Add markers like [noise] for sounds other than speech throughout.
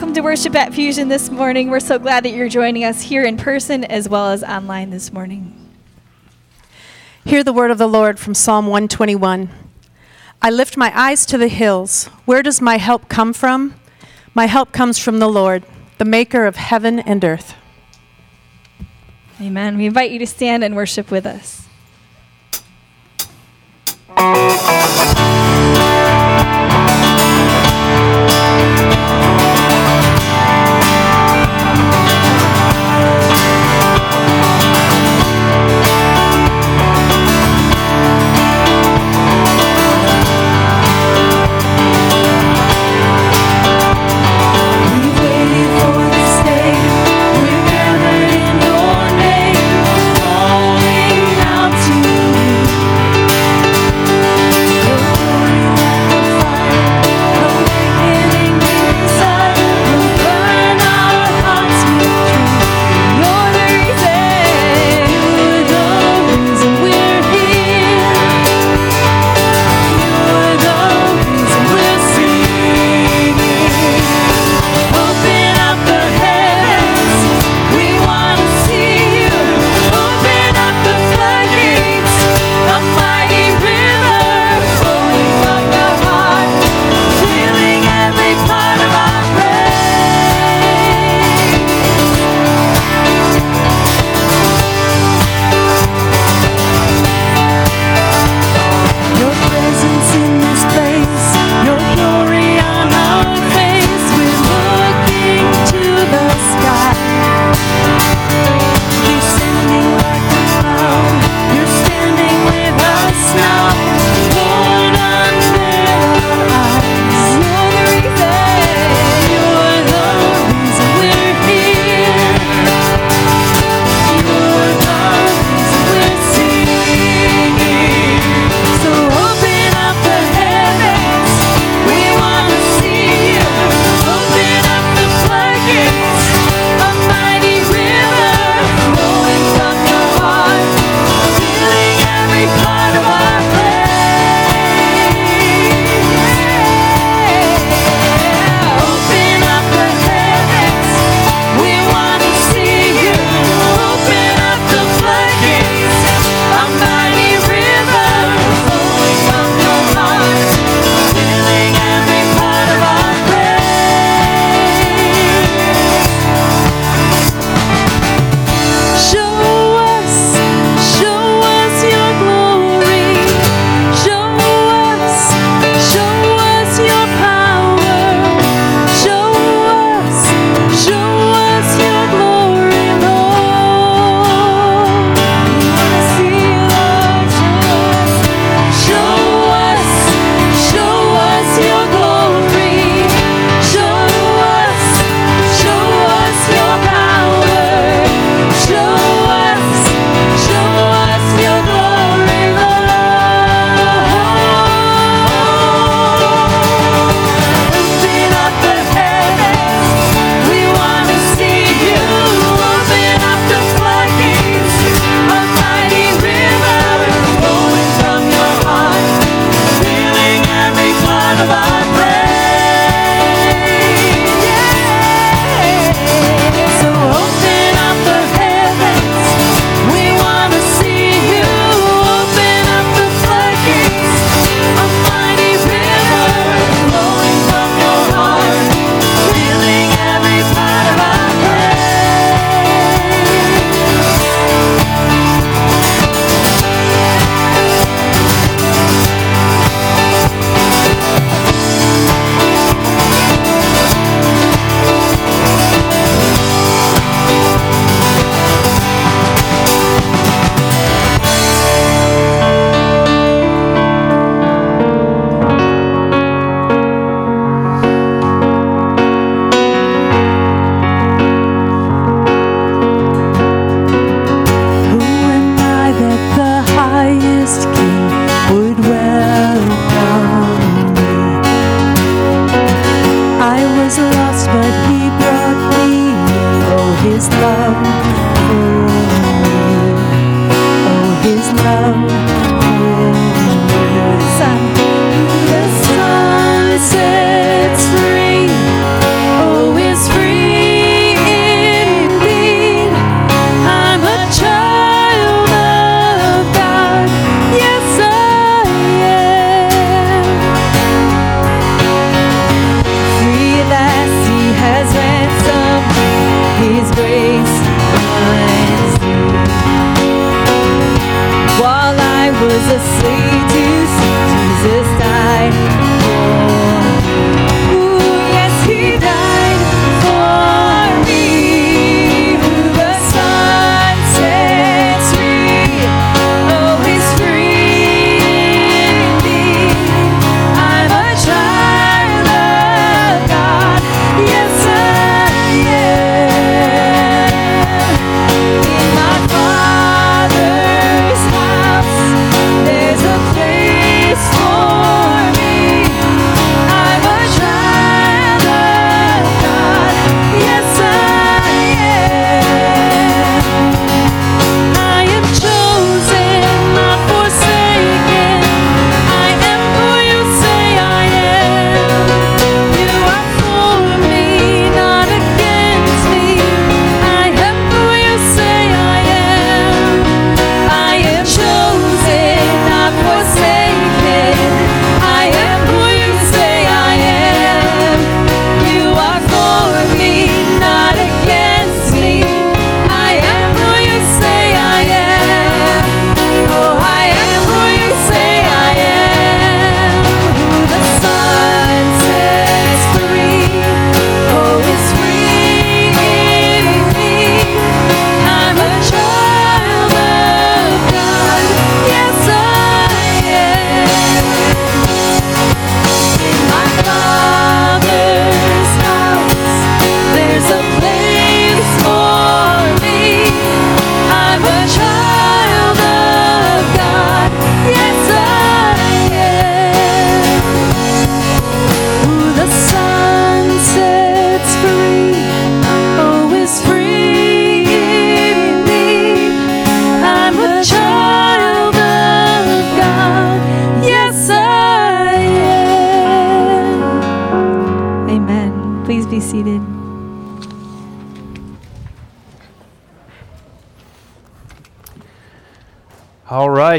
welcome to worship at Fusion this morning. We're so glad that you're joining us here in person as well as online this morning. Hear the word of the Lord from Psalm 121. I lift my eyes to the hills. Where does my help come from? My help comes from the Lord, the maker of heaven and earth. Amen. We invite you to stand and worship with us.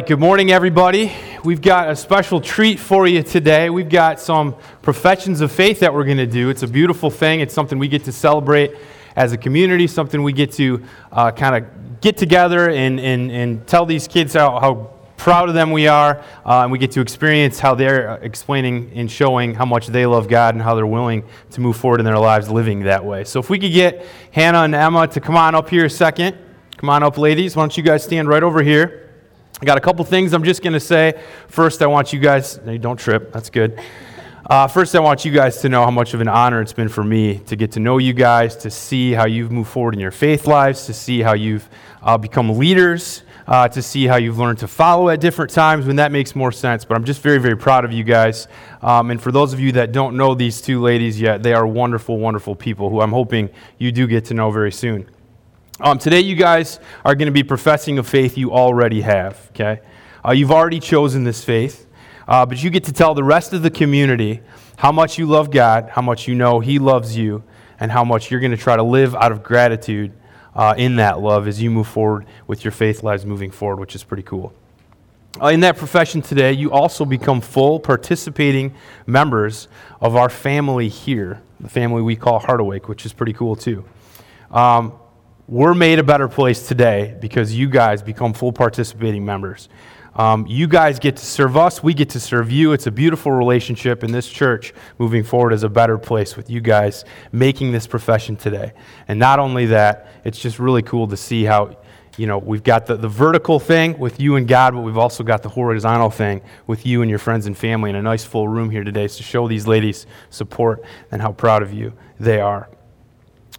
Right, good morning, everybody. We've got a special treat for you today. We've got some professions of faith that we're going to do. It's a beautiful thing, it's something we get to celebrate as a community, something we get to uh, kind of get together and, and, and tell these kids how, how proud of them we are, uh, and we get to experience how they're explaining and showing how much they love God and how they're willing to move forward in their lives living that way. So, if we could get Hannah and Emma to come on up here a second. Come on up, ladies. Why don't you guys stand right over here? I got a couple things I'm just going to say. First, I want you guys, no, don't trip, that's good. Uh, first, I want you guys to know how much of an honor it's been for me to get to know you guys, to see how you've moved forward in your faith lives, to see how you've uh, become leaders, uh, to see how you've learned to follow at different times when that makes more sense. But I'm just very, very proud of you guys. Um, and for those of you that don't know these two ladies yet, they are wonderful, wonderful people who I'm hoping you do get to know very soon. Um, today, you guys are going to be professing a faith you already have, okay? Uh, you've already chosen this faith, uh, but you get to tell the rest of the community how much you love God, how much you know He loves you, and how much you're going to try to live out of gratitude uh, in that love as you move forward with your faith lives moving forward, which is pretty cool. Uh, in that profession today, you also become full participating members of our family here, the family we call Heart Awake, which is pretty cool too. Um, we're made a better place today because you guys become full participating members. Um, you guys get to serve us, we get to serve you. It's a beautiful relationship, in this church moving forward is a better place with you guys making this profession today. And not only that, it's just really cool to see how, you know, we've got the, the vertical thing with you and God, but we've also got the horizontal thing with you and your friends and family in a nice full room here today to show these ladies support and how proud of you they are.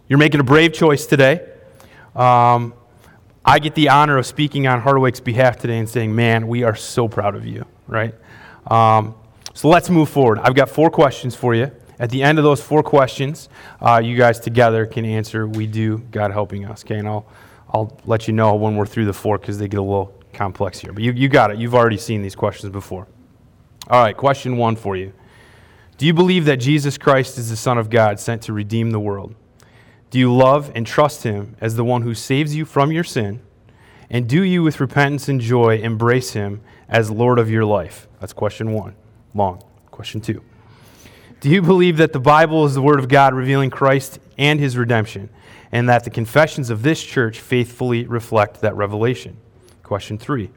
You're making a brave choice today. Um, I get the honor of speaking on Awake's behalf today and saying, man, we are so proud of you, right? Um, so let's move forward. I've got four questions for you. At the end of those four questions, uh, you guys together can answer, we do, God helping us, okay? And I'll, I'll let you know when we're through the four because they get a little complex here. But you, you got it. You've already seen these questions before. All right, question one for you. Do you believe that Jesus Christ is the Son of God sent to redeem the world? Do you love and trust him as the one who saves you from your sin? And do you, with repentance and joy, embrace him as Lord of your life? That's question one. Long. Question two. Do you believe that the Bible is the Word of God revealing Christ and his redemption, and that the confessions of this church faithfully reflect that revelation? Question three.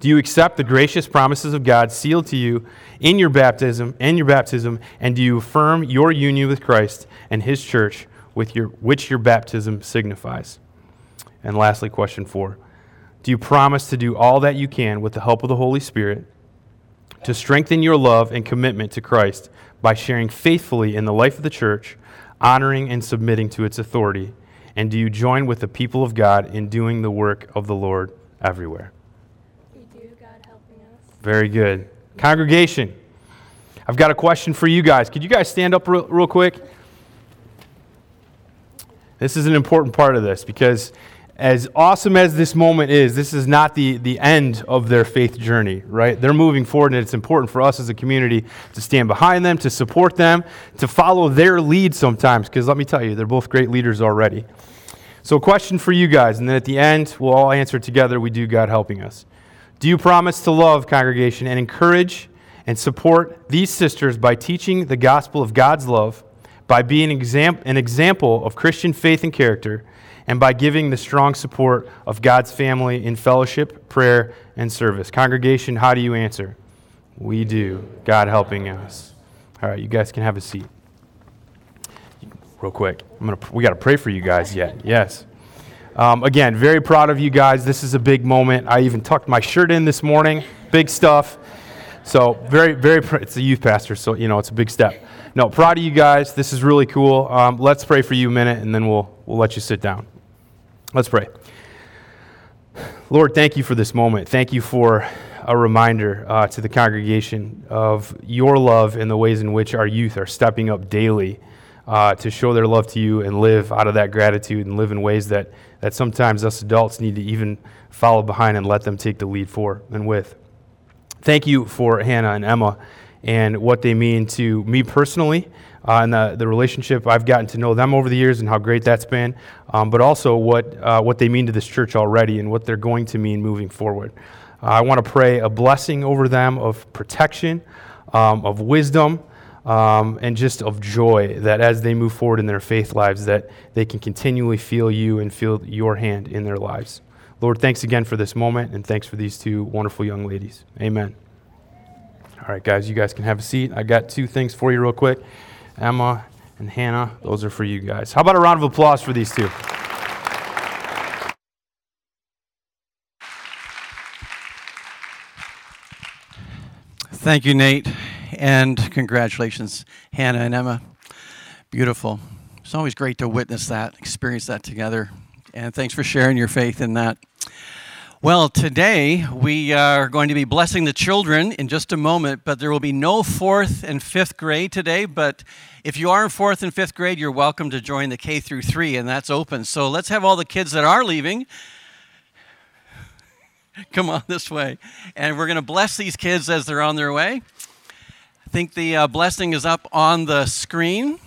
Do you accept the gracious promises of God sealed to you in your baptism and your baptism, and do you affirm your union with Christ and his church with your, which your baptism signifies. And lastly, question four Do you promise to do all that you can with the help of the Holy Spirit to strengthen your love and commitment to Christ by sharing faithfully in the life of the church, honoring and submitting to its authority? And do you join with the people of God in doing the work of the Lord everywhere? We do, God helping us. Very good. Congregation, I've got a question for you guys. Could you guys stand up real, real quick? This is an important part of this because, as awesome as this moment is, this is not the, the end of their faith journey, right? They're moving forward, and it's important for us as a community to stand behind them, to support them, to follow their lead sometimes, because let me tell you, they're both great leaders already. So, a question for you guys, and then at the end, we'll all answer together. We do God helping us. Do you promise to love, congregation, and encourage and support these sisters by teaching the gospel of God's love? By being an, exam- an example of Christian faith and character, and by giving the strong support of God's family in fellowship, prayer, and service. Congregation, how do you answer? We do. God helping us. All right, you guys can have a seat. Real quick, I'm gonna, we got to pray for you guys yet. Yes. Um, again, very proud of you guys. This is a big moment. I even tucked my shirt in this morning. Big stuff. So very, very. It's a youth pastor, so you know it's a big step. No, proud of you guys. This is really cool. Um, let's pray for you a minute, and then we'll, we'll let you sit down. Let's pray. Lord, thank you for this moment. Thank you for a reminder uh, to the congregation of your love and the ways in which our youth are stepping up daily uh, to show their love to you and live out of that gratitude and live in ways that, that sometimes us adults need to even follow behind and let them take the lead for and with. Thank you for Hannah and Emma and what they mean to me personally uh, and the, the relationship I've gotten to know them over the years and how great that's been, um, but also what, uh, what they mean to this church already and what they're going to mean moving forward. Uh, I want to pray a blessing over them of protection, um, of wisdom, um, and just of joy that as they move forward in their faith lives, that they can continually feel you and feel your hand in their lives. Lord, thanks again for this moment, and thanks for these two wonderful young ladies. Amen. All right, guys, you guys can have a seat. I got two things for you, real quick. Emma and Hannah, those are for you guys. How about a round of applause for these two? Thank you, Nate, and congratulations, Hannah and Emma. Beautiful. It's always great to witness that, experience that together, and thanks for sharing your faith in that. Well, today we are going to be blessing the children in just a moment, but there will be no fourth and fifth grade today. But if you are in fourth and fifth grade, you're welcome to join the K through three, and that's open. So let's have all the kids that are leaving [laughs] come on this way. And we're going to bless these kids as they're on their way. I think the uh, blessing is up on the screen.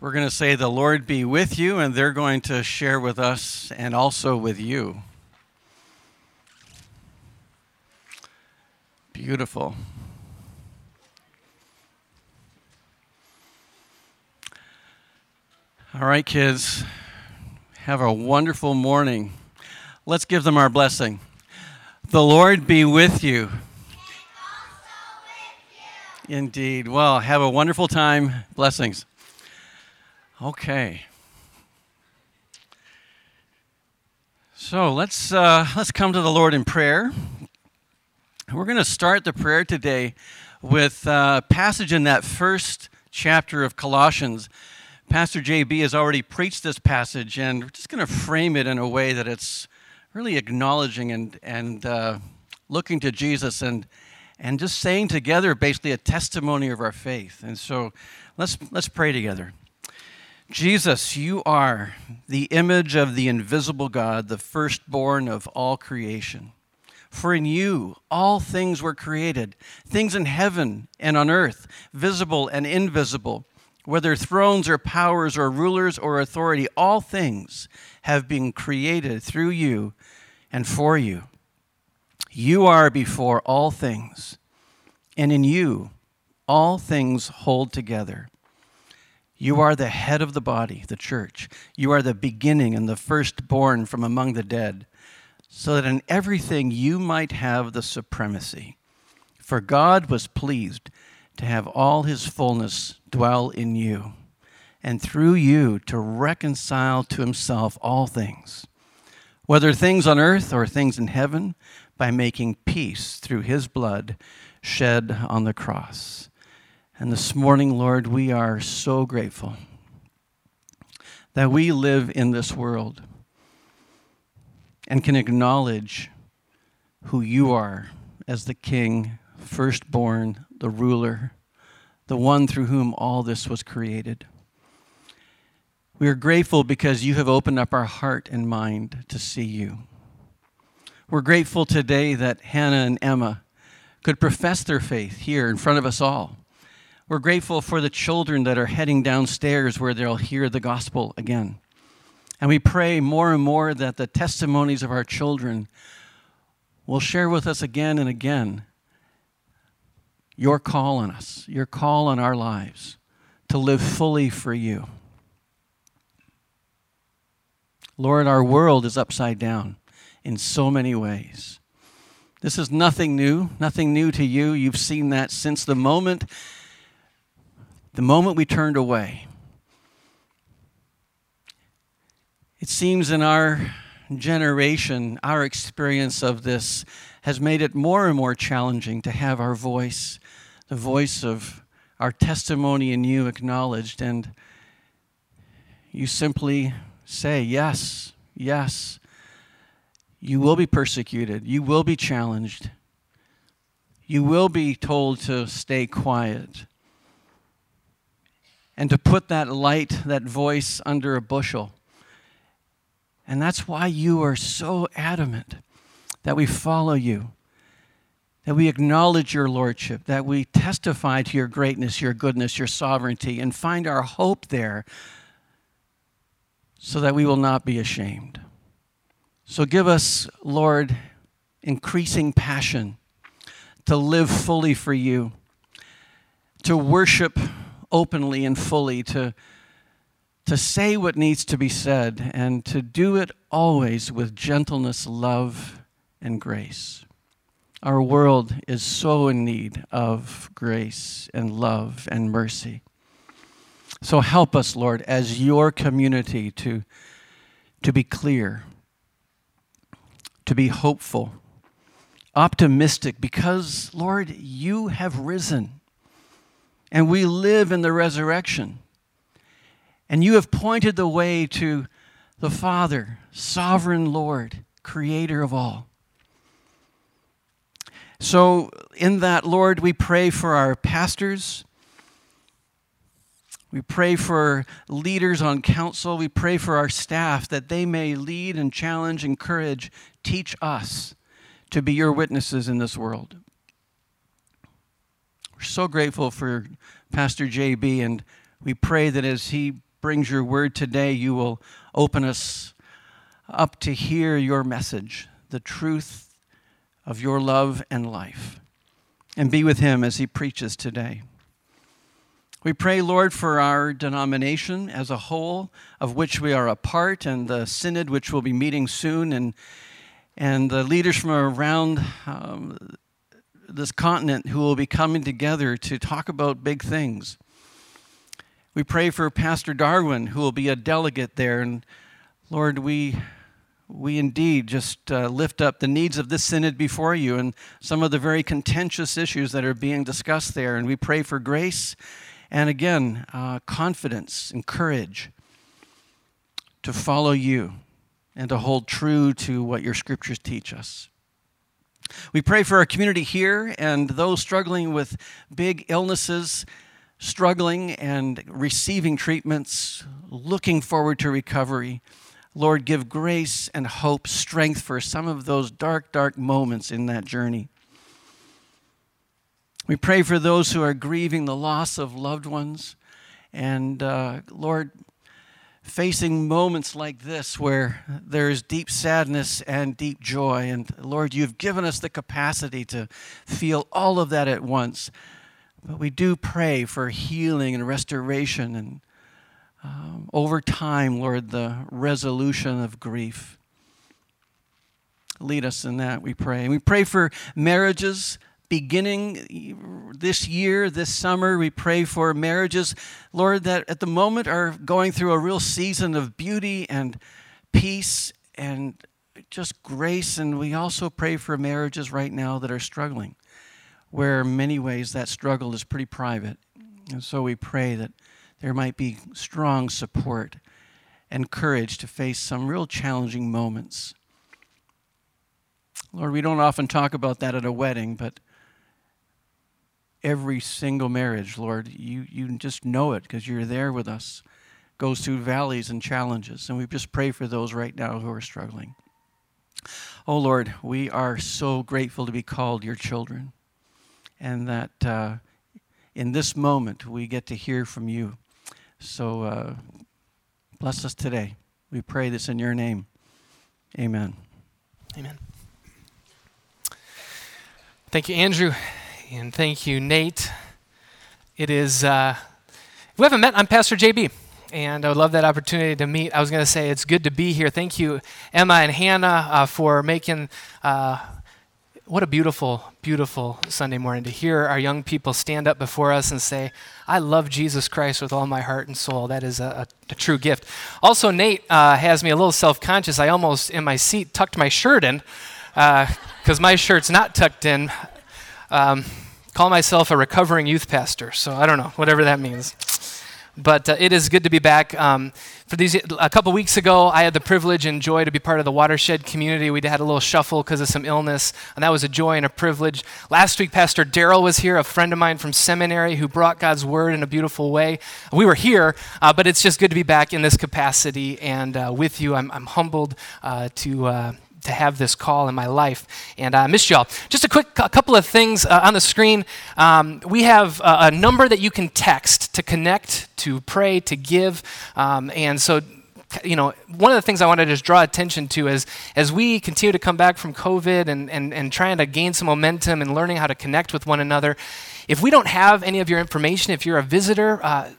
We're going to say, The Lord be with you, and they're going to share with us and also with you. Beautiful. All right, kids, have a wonderful morning. Let's give them our blessing. The Lord be with you. Indeed. Well, have a wonderful time. Blessings. Okay. So let's uh, let's come to the Lord in prayer. We're going to start the prayer today with a passage in that first chapter of Colossians. Pastor JB has already preached this passage, and we're just going to frame it in a way that it's really acknowledging and and uh, looking to Jesus and and just saying together basically a testimony of our faith. And so let's let's pray together. Jesus, you are the image of the invisible God, the firstborn of all creation. For in you all things were created, things in heaven and on earth, visible and invisible, whether thrones or powers or rulers or authority, all things have been created through you and for you. You are before all things, and in you all things hold together. You are the head of the body, the church. You are the beginning and the firstborn from among the dead, so that in everything you might have the supremacy. For God was pleased to have all his fullness dwell in you, and through you to reconcile to himself all things, whether things on earth or things in heaven, by making peace through his blood shed on the cross. And this morning, Lord, we are so grateful that we live in this world and can acknowledge who you are as the King, firstborn, the ruler, the one through whom all this was created. We are grateful because you have opened up our heart and mind to see you. We're grateful today that Hannah and Emma could profess their faith here in front of us all. We're grateful for the children that are heading downstairs where they'll hear the gospel again. And we pray more and more that the testimonies of our children will share with us again and again your call on us, your call on our lives to live fully for you. Lord, our world is upside down in so many ways. This is nothing new, nothing new to you. You've seen that since the moment the moment we turned away. It seems in our generation, our experience of this has made it more and more challenging to have our voice, the voice of our testimony in you acknowledged. And you simply say, Yes, yes. You will be persecuted. You will be challenged. You will be told to stay quiet and to put that light, that voice under a bushel. And that's why you are so adamant that we follow you, that we acknowledge your lordship, that we testify to your greatness, your goodness, your sovereignty, and find our hope there so that we will not be ashamed. So give us, Lord, increasing passion to live fully for you, to worship openly and fully, to, to say what needs to be said, and to do it always with gentleness, love, and grace. Our world is so in need of grace and love and mercy. So help us, Lord, as your community to, to be clear, to be hopeful, optimistic, because, Lord, you have risen and we live in the resurrection. And you have pointed the way to the Father, sovereign Lord, creator of all. So, in that, Lord, we pray for our pastors we pray for leaders on council. We pray for our staff that they may lead and challenge, encourage, teach us to be your witnesses in this world. We're so grateful for Pastor JB, and we pray that as he brings your word today, you will open us up to hear your message, the truth of your love and life, and be with him as he preaches today. We pray, Lord, for our denomination as a whole, of which we are a part, and the synod, which will be meeting soon, and, and the leaders from around um, this continent who will be coming together to talk about big things. We pray for Pastor Darwin, who will be a delegate there. And Lord, we, we indeed just uh, lift up the needs of this synod before you and some of the very contentious issues that are being discussed there. And we pray for grace and again, uh, confidence and courage to follow you and to hold true to what your scriptures teach us. We pray for our community here and those struggling with big illnesses, struggling and receiving treatments, looking forward to recovery. Lord, give grace and hope, strength for some of those dark, dark moments in that journey. We pray for those who are grieving the loss of loved ones. And uh, Lord, facing moments like this where there is deep sadness and deep joy. And Lord, you've given us the capacity to feel all of that at once. But we do pray for healing and restoration and um, over time, Lord, the resolution of grief. Lead us in that, we pray. And we pray for marriages beginning this year, this summer. We pray for marriages, Lord, that at the moment are going through a real season of beauty and peace and just grace. And we also pray for marriages right now that are struggling, where in many ways that struggle is pretty private. And so we pray that there might be strong support and courage to face some real challenging moments. Lord, we don't often talk about that at a wedding, but every single marriage, Lord. You, you just know it because you're there with us. Goes through valleys and challenges. And we just pray for those right now who are struggling. Oh, Lord, we are so grateful to be called your children. And that uh, in this moment we get to hear from you. So uh, bless us today. We pray this in your name. Amen. Amen. Thank you, Andrew and thank you, Nate. It is, uh, if we haven't met, I'm Pastor JB, and I would love that opportunity to meet. I was going to say it's good to be here. Thank you, Emma and Hannah, uh, for making. Uh, what a beautiful, beautiful Sunday morning to hear our young people stand up before us and say, I love Jesus Christ with all my heart and soul. That is a, a, a true gift. Also, Nate uh, has me a little self conscious. I almost, in my seat, tucked my shirt in because uh, my shirt's not tucked in. Um, call myself a recovering youth pastor, so I don't know, whatever that means. But uh, it is good to be back. Um, for these, a couple weeks ago, I had the privilege and joy to be part of the Watershed community. We had a little shuffle because of some illness, and that was a joy and a privilege. Last week, Pastor Daryl was here, a friend of mine from seminary who brought God's word in a beautiful way. We were here, uh, but it's just good to be back in this capacity and uh, with you. I'm, I'm humbled uh, to uh, to have this call in my life. And I missed y'all. Just a quick a couple of things uh, on the screen. Um, we have a, a, number that you can text to connect, to pray, to give. Um, and so you know, one of the things I want to just draw attention to is as we continue to come back from COVID and, and, and trying to gain some momentum and learning how to connect with one another, if we don't have any of your information, if you're a visitor, uh,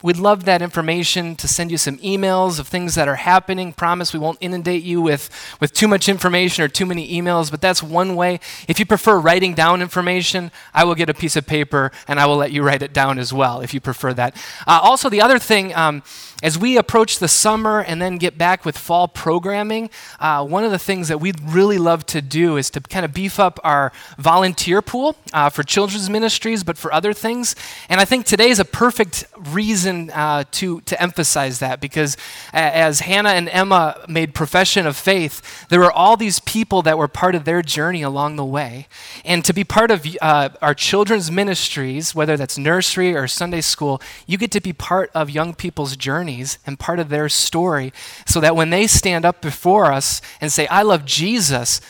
We'd love that information to send you some emails of things that are happening. Promise we won't inundate you with, with too much information or too many emails, but that's one way. If you prefer writing down information, I will get a piece of paper and I will let you write it down as well if you prefer that. Uh, also, the other thing, um, as we approach the summer and then get back with fall programming, uh, one of the things that we'd really love to do is to kind of beef up our volunteer pool uh, for children's ministries, but for other things. And I think today is a perfect reason uh, to, to emphasize that because as Hannah and Emma made profession of faith, there were all these people that were part of their journey along the way. And to be part of uh, our children's ministries, whether that's nursery or Sunday school, you get to be part of young people's journeys and part of their story so that when they stand up before us and say, I love Jesus,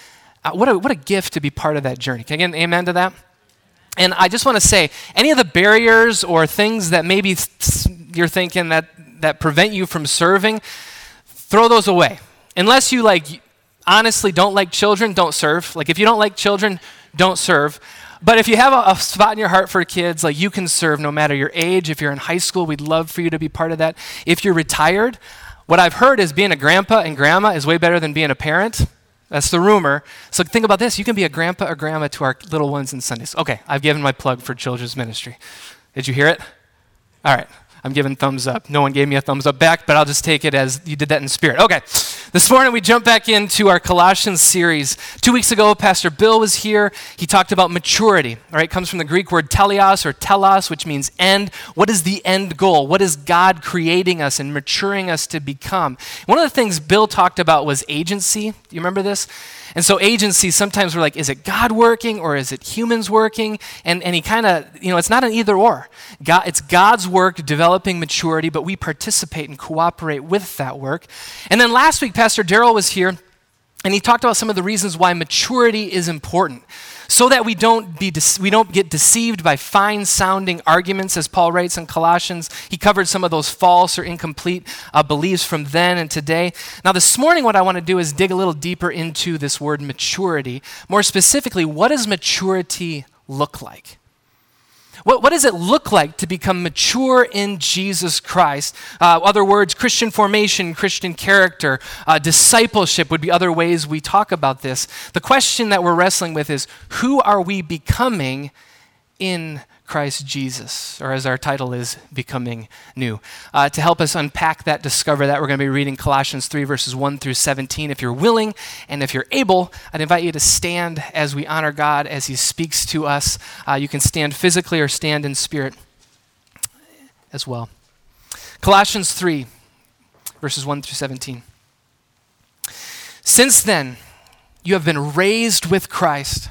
uh, what, a, what a gift to be part of that journey. Can I get an amen to that? And I just want to say, any of the barriers or things that maybe you're thinking that, that prevent you from serving, throw those away. Unless you like, honestly don't like children, don't serve. Like if you don't like children, don't serve. But if you have a, a, spot in your heart for kids, like you can serve no matter your age. If you're in high school, we'd love for you to be part of that. If you're retired, what I've heard is being a grandpa and grandma is way better than being a parent. That's the rumor. So think about this. You can be a grandpa or grandma to our little ones in Sundays. Okay, I've given my plug for children's ministry. Did you hear it? All right. I'm giving thumbs up. No one gave me a thumbs up back, but I'll just take it as you did that in spirit. Okay. This morning we jump back into our Colossians series. Two weeks ago, Pastor Bill was here. He talked about maturity. All right, it comes from the Greek word teleios or telos, which means end. What is the end goal? What is God creating us and maturing us to become? One of the things Bill talked about was agency. Do you remember this? And so agency, sometimes we're like, is it God working or is it humans working? And, and he kind of, you know, it's not an either or. God, it's God's work developing maturity, but we participate and cooperate with that work. And then last week, Pastor Daryl was here and he talked about some of the reasons why maturity is important so that we don't, be de- we don't get deceived by fine sounding arguments, as Paul writes in Colossians. He covered some of those false or incomplete uh, beliefs from then and today. Now, this morning, what I want to do is dig a little deeper into this word maturity. More specifically, what does maturity look like? What, what does it look like to become mature in Jesus Christ? Uh, other words, Christian formation, Christian character, uh, discipleship would be other ways we talk about this. The question that we're wrestling with is who are we becoming in Christ Jesus, or as our title is, Becoming New. Uh, to help us unpack that, discover that, we're going to be reading Colossians 3, verses 1 through 17. If you're willing and if you're able, I'd invite you to stand as we honor God as He speaks to us. Uh, you can stand physically or stand in spirit as well. Colossians 3, verses 1 through 17. Since then, you have been raised with Christ.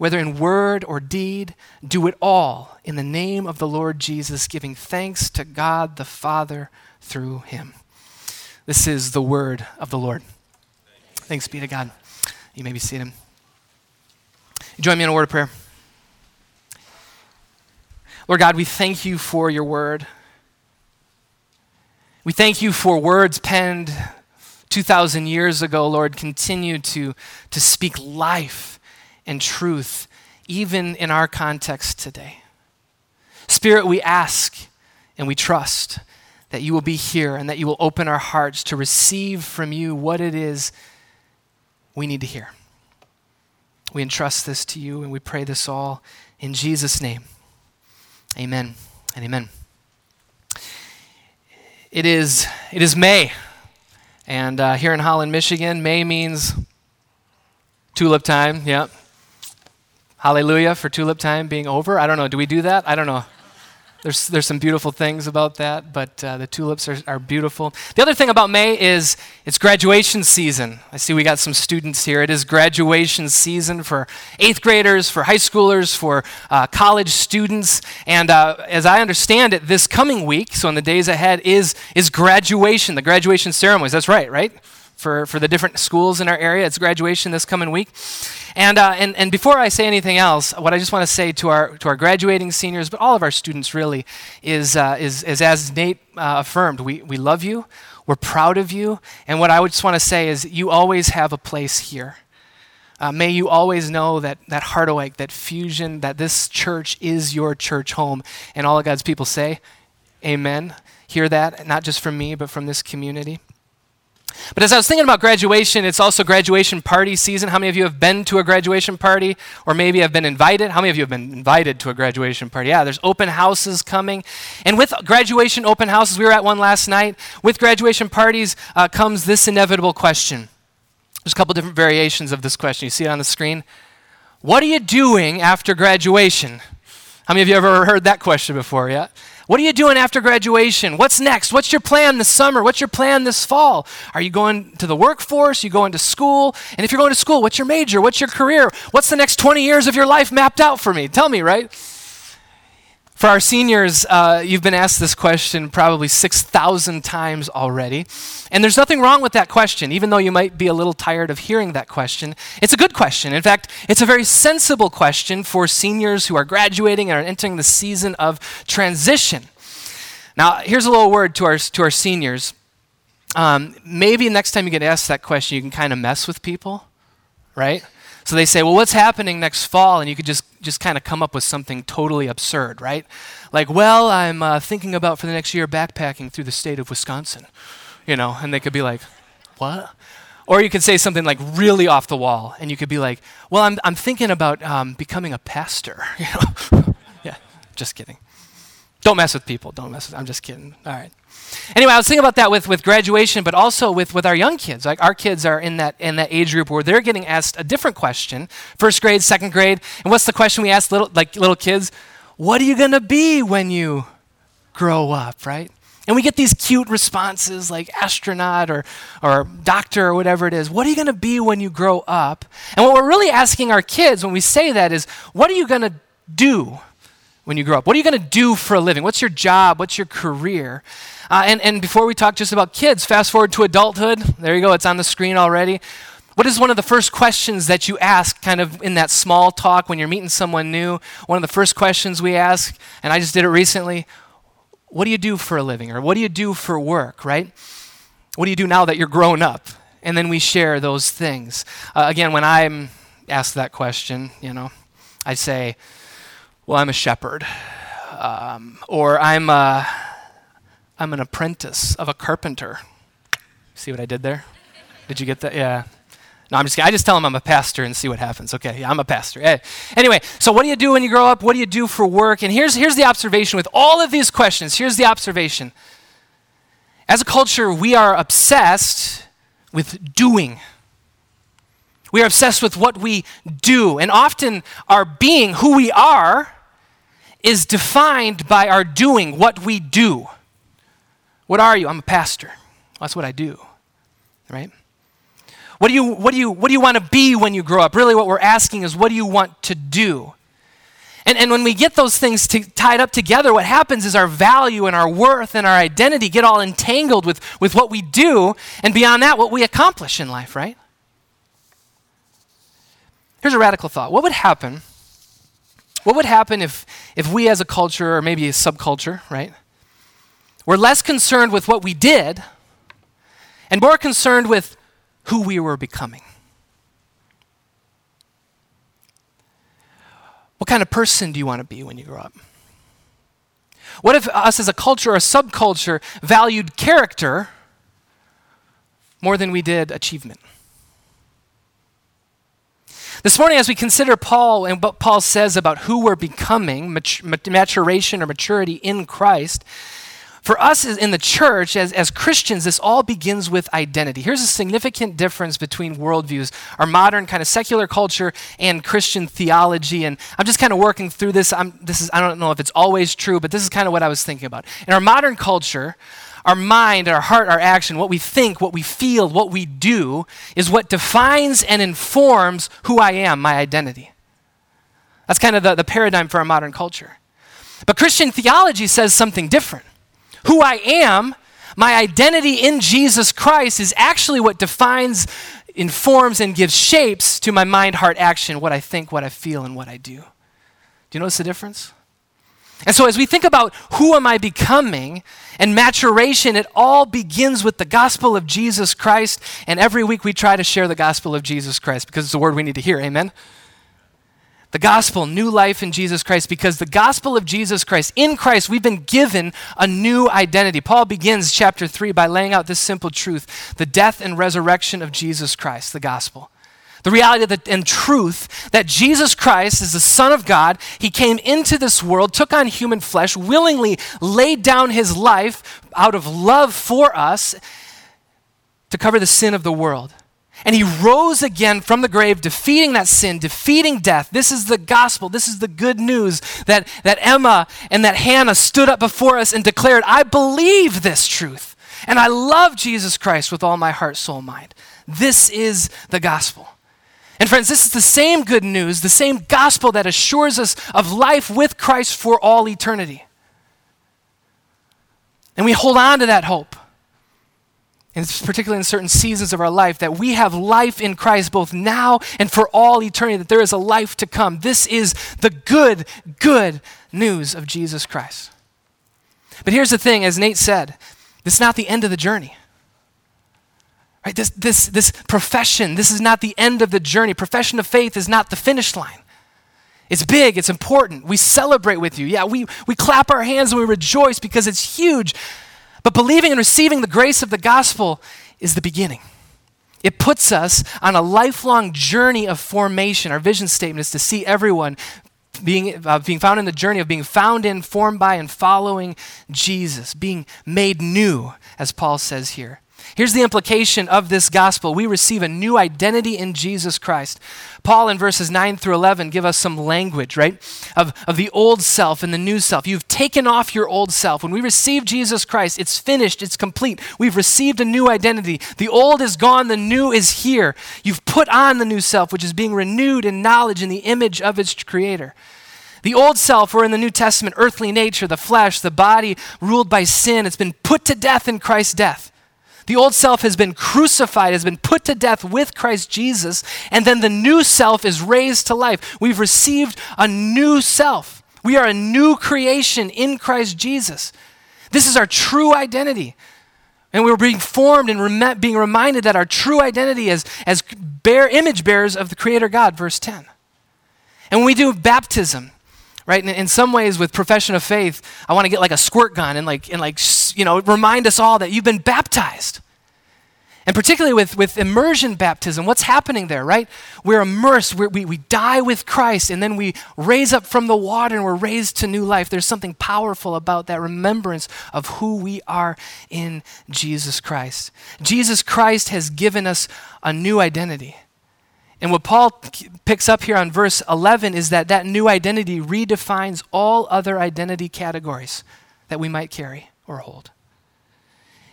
whether in word or deed, do it all in the name of the Lord Jesus, giving thanks to God the Father through him. This is the word of the Lord. Thanks be to God. You may be seated. Join me in a word of prayer. Lord God, we thank you for your word. We thank you for words penned 2,000 years ago, Lord, continue to, to speak life and truth, even in our context today. Spirit, we ask and we trust that you will be here and that you will open our hearts to receive from you what it is we need to hear. We entrust this to you and we pray this all in Jesus' name. Amen and amen. It is, it is May, and uh, here in Holland, Michigan, May means tulip time. Yep. Hallelujah for tulip time being over. I don't know. Do we do that? I don't know. There's, there's some beautiful things about that, but uh, the tulips are, are beautiful. The other thing about May is it's graduation season. I see we got some students here. It is graduation season for eighth graders, for high schoolers, for uh, college students. And uh, as I understand it, this coming week, so in the days ahead, is, is graduation, the graduation ceremonies. That's right, right? For, for the different schools in our area, it's graduation this coming week. And, uh, and, and before I say anything else, what I just want to say to our, to our graduating seniors, but all of our students really, is, uh, is, is as Nate uh, affirmed, we, we love you, we're proud of you, and what I would just want to say is you always have a place here. Uh, may you always know that, that Harderwyk, that fusion, that this church is your church home. And all of God's people say, Amen. Hear that, not just from me, but from this community. But as I was thinking about graduation, it's also graduation party season. How many of you have been to a graduation party or maybe have been invited? How many of you have been invited to a graduation party? Yeah, there's open houses coming. And with graduation open houses, we were at one last night. With graduation parties uh, comes this inevitable question. There's a couple different variations of this question. You see it on the screen? What are you doing after graduation? How many of you ever heard that question before? Yeah? What are you doing after graduation? What's next? What's your plan this summer? What's your plan this fall? Are you going to the workforce? Are you going to school? And if you're going to school, what's your major? What's your career? What's the next 20 years of your life mapped out for me? Tell me, right? For our seniors, uh, you've been asked this question probably 6,000 times already. And there's nothing wrong with that question, even though you might be a little tired of hearing that question. It's a good question. In fact, it's a very sensible question for seniors who are graduating and are entering the season of transition. Now, here's a little word to our, to our seniors. Um, maybe next time you get asked that question, you can kind of mess with people, right? So they say, well, what's happening next fall? And you could just, just kind of come up with something totally absurd, right? Like, well, I'm uh, thinking about for the next year backpacking through the state of Wisconsin, you know, and they could be like, what? Or you could say something like really off the wall, and you could be like, well, I'm, I'm thinking about um, becoming a pastor, [laughs] you know? [laughs] yeah, just kidding. Don't mess with people. Don't mess with, I'm just kidding. All right. Anyway, I was thinking about that with, with graduation, but also with, with our young kids. Like our kids are in that in that age group where they're getting asked a different question. First grade, second grade. And what's the question we ask little like little kids? What are you gonna be when you grow up, right? And we get these cute responses like astronaut or, or doctor or whatever it is. What are you going to be when you grow up? And what we're really asking our kids when we say that is, what are you going to do when you grow up? What are you going to do for a living? What's your job? What's your career? Uh, and, and before we talk just about kids, fast forward to adulthood. There you go, it's on the screen already. What is one of the first questions that you ask, kind of in that small talk when you're meeting someone new? One of the first questions we ask, and I just did it recently what do you do for a living? Or what do you do for work, right? What do you do now that you're grown up? And then we share those things. Uh, again, when I'm asked that question, you know, I say, well, I'm a shepherd. Um, or I'm a, I'm an apprentice of a carpenter. See what I did there? Did you get that? Yeah. No, I'm just kidding. I just tell them I'm a pastor and see what happens. Okay, yeah, I'm a pastor. Hey. Anyway, so what do you do when you grow up? What do you do for work? And here's, here's the observation with all of these questions. Here's the observation. As a culture, we are obsessed with doing. We are obsessed with what we do. And often our being, who we are, is defined by our doing, what we do. What are you? I'm a pastor. That's what I do. Right? What do you, what do you, what do you want to be when you grow up? Really, what we're asking is, what do you want to do? And, and when we get those things tied up together, what happens is our value and our worth and our identity get all entangled with, with what we do, and beyond that, what we accomplish in life, right? Here's a radical thought. What would happen? What would happen if, if we as a culture, or maybe a subculture, right, were less concerned with what we did and more concerned with who we were becoming? What kind of person do you want to be when you grow up? What if us as a culture or a subculture valued character more than we did achievement? This morning, as we consider Paul and what Paul says about who we're becoming, maturation or maturity in Christ, for us in the church, as, as Christians, this all begins with identity. Here's a significant difference between worldviews our modern kind of secular culture and Christian theology. And I'm just kind of working through this. I'm, this is, I don't know if it's always true, but this is kind of what I was thinking about. In our modern culture, our mind, our heart, our action, what we think, what we feel, what we do, is what defines and informs who I am, my identity. That's kind of the, the paradigm for our modern culture. But Christian theology says something different. Who I am, my identity in Jesus Christ, is actually what defines, informs, and gives shapes to my mind, heart, action, what I think, what I feel, and what I do. Do you notice the difference? And so, as we think about who am I becoming and maturation, it all begins with the gospel of Jesus Christ. And every week we try to share the gospel of Jesus Christ because it's the word we need to hear. Amen? The gospel, new life in Jesus Christ, because the gospel of Jesus Christ, in Christ, we've been given a new identity. Paul begins chapter 3 by laying out this simple truth the death and resurrection of Jesus Christ, the gospel. The reality that, and truth that Jesus Christ is the Son of God. He came into this world, took on human flesh, willingly laid down his life out of love for us to cover the sin of the world. And he rose again from the grave, defeating that sin, defeating death. This is the gospel. This is the good news that, that Emma and that Hannah stood up before us and declared, I believe this truth. And I love Jesus Christ with all my heart, soul, mind. This is the gospel. And friends, this is the same good news, the same gospel that assures us of life with Christ for all eternity. And we hold on to that hope. And particularly in certain seasons of our life, that we have life in Christ both now and for all eternity, that there is a life to come. This is the good, good news of Jesus Christ. But here's the thing, as Nate said, this is not the end of the journey. Right? This, this, this profession, this is not the end of the journey. Profession of faith is not the finish line. It's big, it's important. We celebrate with you. Yeah, we, we clap our hands and we rejoice because it's huge. But believing and receiving the grace of the gospel is the beginning. It puts us on a lifelong journey of formation. Our vision statement is to see everyone being, uh, being found in the journey of being found in, formed by, and following Jesus, being made new, as Paul says here. Here's the implication of this gospel we receive a new identity in Jesus Christ. Paul, in verses 9 through 11, give us some language, right? Of, of the old self and the new self. You've taken off your old self. When we receive Jesus Christ, it's finished, it's complete. We've received a new identity. The old is gone, the new is here. You've put on the new self, which is being renewed in knowledge in the image of its creator. The old self, or in the New Testament, earthly nature, the flesh, the body ruled by sin, it's been put to death in Christ's death. The old self has been crucified, has been put to death with Christ Jesus, and then the new self is raised to life. We've received a new self. We are a new creation in Christ Jesus. This is our true identity. And we're being formed and rem- being reminded that our true identity is as bear image bearers of the Creator God, verse 10. And when we do baptism, right, in, in some ways with profession of faith, I want to get like a squirt gun and like, and like you know, remind us all that you've been baptized. And particularly with, with immersion baptism, what's happening there, right? We're immersed, we're, we we die with Christ, and then we raise up from the water and we're raised to new life. There's something powerful about that remembrance of who we are in Jesus Christ. Jesus Christ has given us a new identity. And what Paul picks up here on verse 11 is that that new identity redefines all other identity categories that we might carry or hold.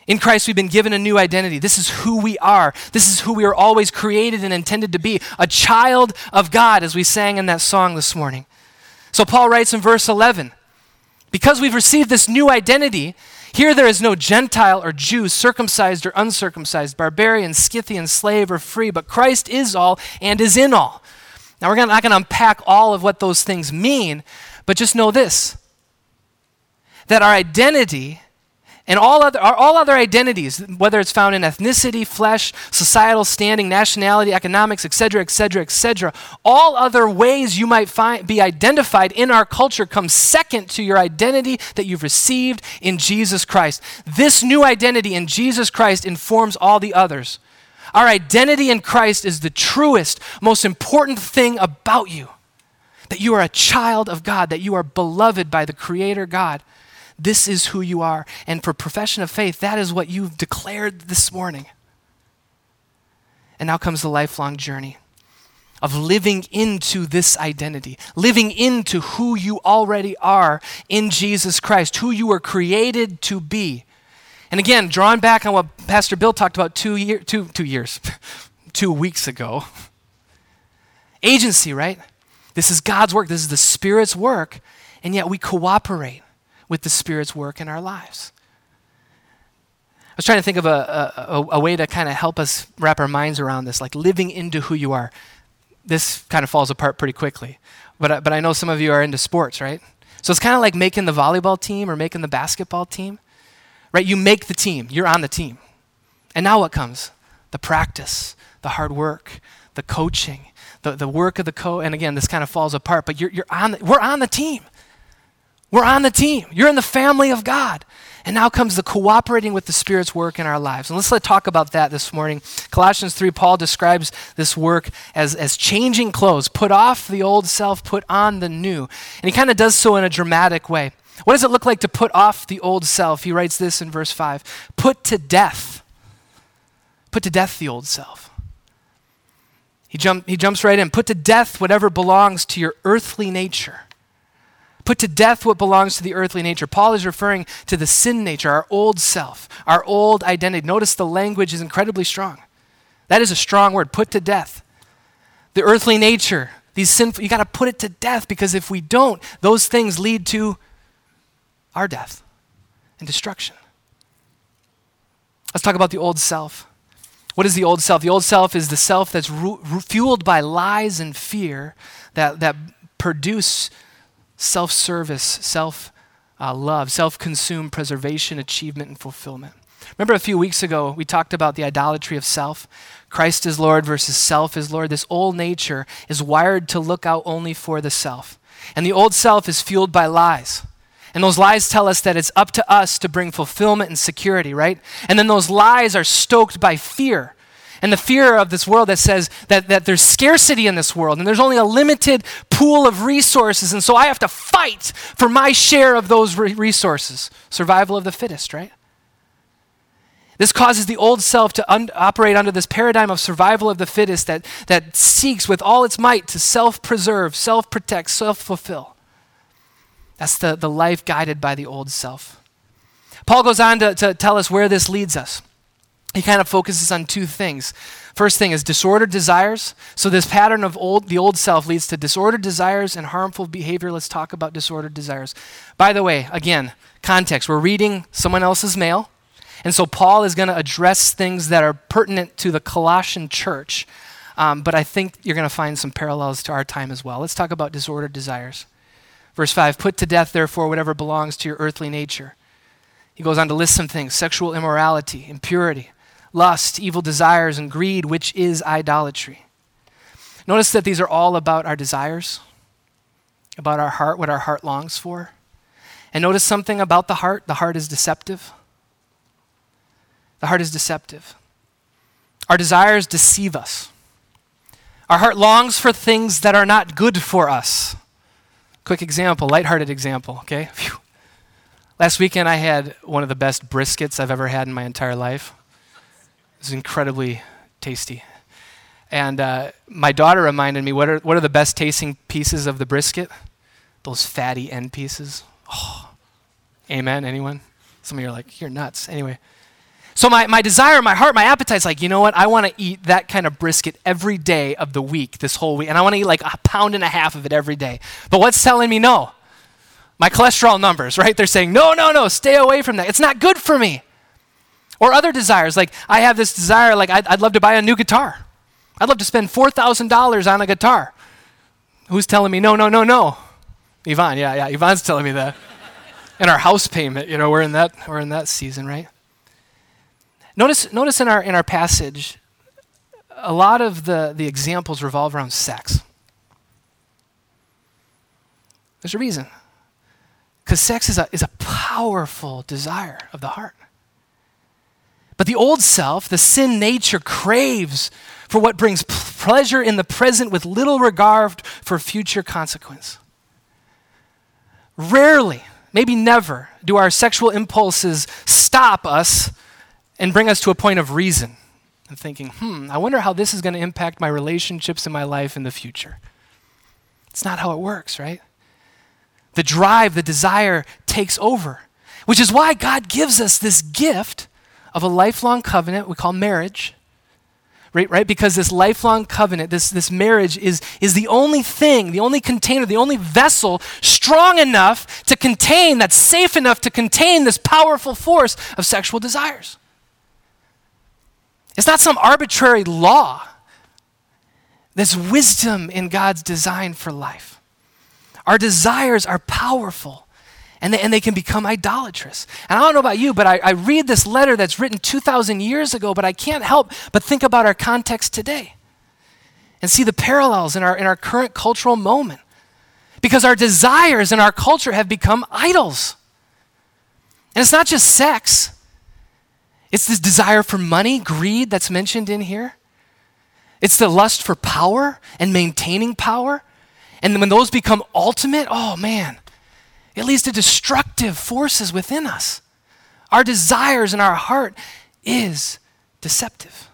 In Christ, we've been given a new identity. This is who we are. This is who we are always created and intended to be a child of God, as we sang in that song this morning. So, Paul writes in verse 11 Because we've received this new identity, here there is no Gentile or Jew, circumcised or uncircumcised, barbarian, Scythian, slave or free, but Christ is all and is in all. Now, we're not going to unpack all of what those things mean, but just know this that our identity and all other, all other identities, whether it's found in ethnicity, flesh, societal standing, nationality, economics, etc., etc., etc., all other ways you might find, be identified in our culture come second to your identity that you've received in Jesus Christ. This new identity in Jesus Christ informs all the others. Our identity in Christ is the truest, most important thing about you. That you are a child of God, that you are beloved by the Creator God. This is who you are. And for profession of faith, that is what you've declared this morning. And now comes the lifelong journey of living into this identity, living into who you already are in Jesus Christ, who you were created to be. And again, drawing back on what Pastor Bill talked about two, year, two, two years, [laughs] two weeks ago. Agency, right? This is God's work, this is the Spirit's work, and yet we cooperate with the Spirit's work in our lives. I was trying to think of a, a, a way to kind of help us wrap our minds around this, like living into who you are. This kind of falls apart pretty quickly. But, but I know some of you are into sports, right? So it's kind of like making the volleyball team or making the basketball team, right? You make the team, you're on the team. And now what comes? The practice, the hard work, the coaching, the, the work of the co. And again, this kind of falls apart, but you're, you're on the, we're on the team. We're on the team. You're in the family of God. And now comes the cooperating with the Spirit's work in our lives. And let's let talk about that this morning. Colossians 3, Paul describes this work as, as changing clothes. Put off the old self, put on the new. And he kind of does so in a dramatic way. What does it look like to put off the old self? He writes this in verse 5 Put to death. Put to death the old self. He, jump, he jumps right in. Put to death whatever belongs to your earthly nature Put to death what belongs to the earthly nature. Paul is referring to the sin nature, our old self, our old identity. Notice the language is incredibly strong. That is a strong word. Put to death. The earthly nature, these sinful, you got to put it to death because if we don't, those things lead to our death and destruction. Let's talk about the old self. What is the old self? The old self is the self that's ru- fueled by lies and fear that, that produce self service, self uh, love, self consumed preservation, achievement, and fulfillment. Remember a few weeks ago, we talked about the idolatry of self. Christ is Lord versus self is Lord. This old nature is wired to look out only for the self. And the old self is fueled by lies. And those lies tell us that it's up to us to bring fulfillment and security, right? And then those lies are stoked by fear and the fear of this world that says that, that there's scarcity in this world and there's only a limited pool of resources, and so I have to fight for my share of those re- resources. Survival of the fittest, right? This causes the old self to un- operate under this paradigm of survival of the fittest that, that seeks with all its might to self preserve, self protect, self fulfill. That's the, the life guided by the old self. Paul goes on to, to tell us where this leads us he kind of focuses on two things. First thing is disordered desires. So this pattern of old, the old self leads to disordered desires and harmful behavior. Let's talk about disordered desires. By the way, again, context. We're reading someone else's mail. And so Paul is going to address things that are pertinent to the Colossian church. Um, but I think you're going to find some parallels to our time as well. Let's talk about disordered desires. Verse 5 Put to death, therefore, whatever belongs to your earthly nature. He goes on to list some things sexual immorality, impurity lust, evil desires, and greed, which is idolatry. Notice that these are all about our desires, about our heart, what our heart longs for. And notice something about the heart the heart is deceptive. The heart is deceptive. Our desires deceive us. Our heart longs for things that are not good for us. Quick example, lighthearted example, okay? Phew. Last weekend I had one of the best briskets I've ever had in my entire life. Incredibly tasty. And uh, my daughter reminded me what are, what are the best tasting pieces of the brisket? Those fatty end pieces. Oh, amen. Anyone? Some of you are like, you're nuts. Anyway. So my, my desire, my heart, my appetite's like, you know what? I want to eat that kind of brisket every day of the week, this whole week. And I want to eat like a pound and a half of it every day. But what's telling me no? My cholesterol numbers, right? They're saying, no, no, no, stay away from that. It's not good for me. Or other desires, like I have this desire, like I'd, I'd love to buy a new guitar. I'd love to spend $4,000 on a guitar. Who's telling me no, no, no, no? Yvonne, yeah, yeah, Yvonne's telling me that. [laughs] and our house payment, you know, we're in that, we're in that season, right? Notice, notice in, our, in our passage, a lot of the, the examples revolve around sex. There's a reason. Because sex is a, is a powerful desire of the heart. But the old self, the sin nature, craves for what brings pleasure in the present with little regard for future consequence. Rarely, maybe never, do our sexual impulses stop us and bring us to a point of reason and thinking, hmm, I wonder how this is going to impact my relationships in my life in the future. It's not how it works, right? The drive, the desire takes over, which is why God gives us this gift of a lifelong covenant we call marriage. Right, right? Because this lifelong covenant, this, this marriage is, is the only thing, the only container, the only vessel strong enough to contain, that's safe enough to contain this powerful force of sexual desires. It's not some arbitrary law. There's wisdom in God's design for life. Our desires are powerful and they, and they can become idolatrous. And I don't know about you, but I, I read this letter that's written 2,000 years ago, but I can't help but think about our context today and see the parallels in our, in our current cultural moment. Because our desires in our culture have become idols. And it's not just sex, it's this desire for money, greed that's mentioned in here. It's the lust for power and maintaining power. And when those become ultimate, oh man, it leads to destructive forces within us. Our desires and our heart is deceptive.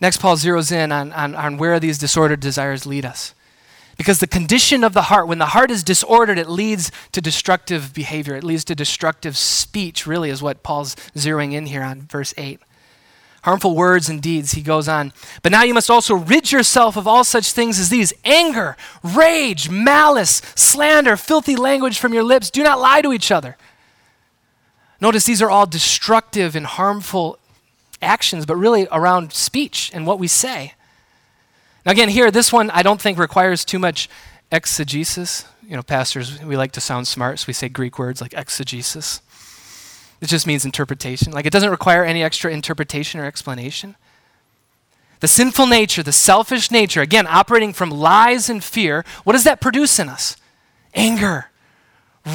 Next, Paul zeroes in on, on, on where these disordered desires lead us. Because the condition of the heart, when the heart is disordered, it leads to destructive behavior. It leads to destructive speech, really, is what Paul's zeroing in here on verse 8 harmful words and deeds. He goes on. But now you must also rid yourself of all such things as these anger, rage, malice, slander, filthy language from your lips. Do not lie to each other. Notice these are all destructive and harmful actions, but really around speech and what we say. Now, again, here, this one I don't think requires too much exegesis. You know, pastors, we like to sound smart, so we say Greek words like exegesis. It just means interpretation. Like it doesn't require any extra interpretation or explanation. The sinful nature, the selfish nature, again, operating from lies and fear, what does that produce in us? Anger,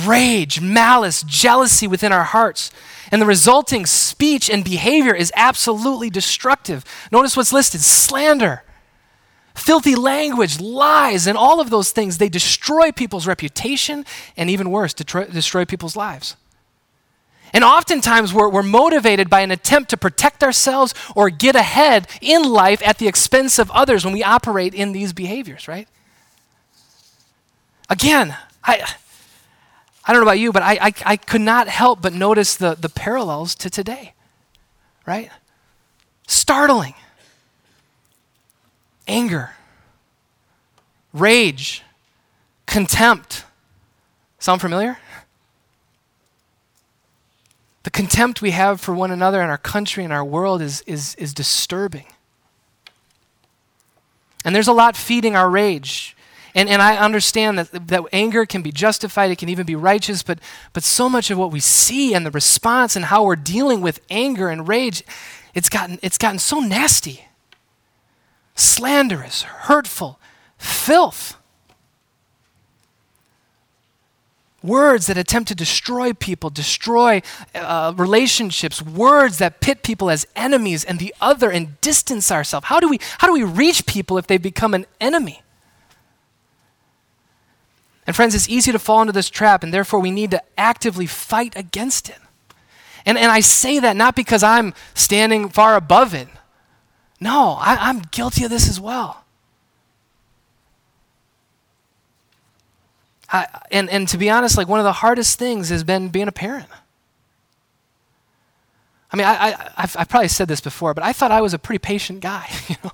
rage, malice, jealousy within our hearts. And the resulting speech and behavior is absolutely destructive. Notice what's listed slander, filthy language, lies, and all of those things. They destroy people's reputation and even worse, destroy people's lives. And oftentimes we're, we're motivated by an attempt to protect ourselves or get ahead in life at the expense of others when we operate in these behaviors, right? Again, I, I don't know about you, but I, I, I could not help but notice the, the parallels to today, right? Startling. Anger, rage, contempt. Sound familiar? The contempt we have for one another and our country and our world is, is, is disturbing. And there's a lot feeding our rage. And, and I understand that, that anger can be justified, it can even be righteous, but, but so much of what we see and the response and how we're dealing with anger and rage, it's gotten, it's gotten so nasty, slanderous, hurtful, filth. Words that attempt to destroy people, destroy uh, relationships, words that pit people as enemies and the other and distance ourselves. How do we how do we reach people if they become an enemy? And friends, it's easy to fall into this trap, and therefore we need to actively fight against it. And, and I say that not because I'm standing far above it. No, I, I'm guilty of this as well. I, and, and to be honest, like one of the hardest things has been being a parent. I mean, I, I, I've, I've probably said this before, but I thought I was a pretty patient guy, [laughs] you know.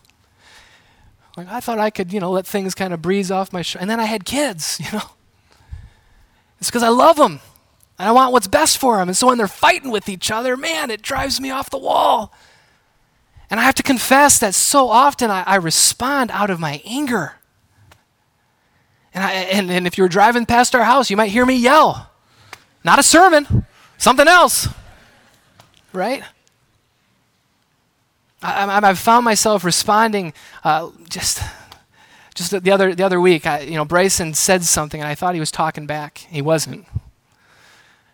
Like I thought I could, you know, let things kind of breeze off my shoulder. And then I had kids, [laughs] you know. It's because I love them. And I want what's best for them. And so when they're fighting with each other, man, it drives me off the wall. And I have to confess that so often I, I respond out of my anger. And, I, and, and if you were driving past our house, you might hear me yell. Not a sermon, something else. Right? I, have found myself responding uh, just, just the other, the other week. I, you know, Bryson said something, and I thought he was talking back. He wasn't.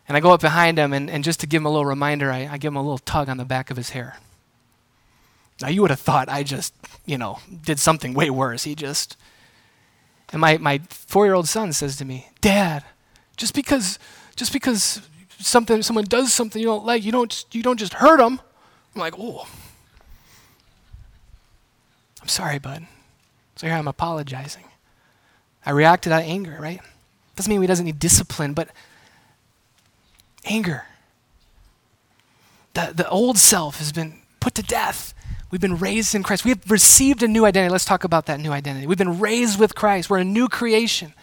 And I go up behind him, and, and just to give him a little reminder, I, I give him a little tug on the back of his hair. Now, you would have thought I just, you know, did something way worse. He just and my, my four year old son says to me, Dad, just because, just because something, someone does something you don't like, you don't, you don't just hurt them. I'm like, oh. I'm sorry, bud. So here I'm apologizing. I reacted out anger, right? Doesn't mean he doesn't need discipline, but anger. The, the old self has been put to death. We've been raised in Christ. We have received a new identity. Let's talk about that new identity. We've been raised with Christ. We're a new creation.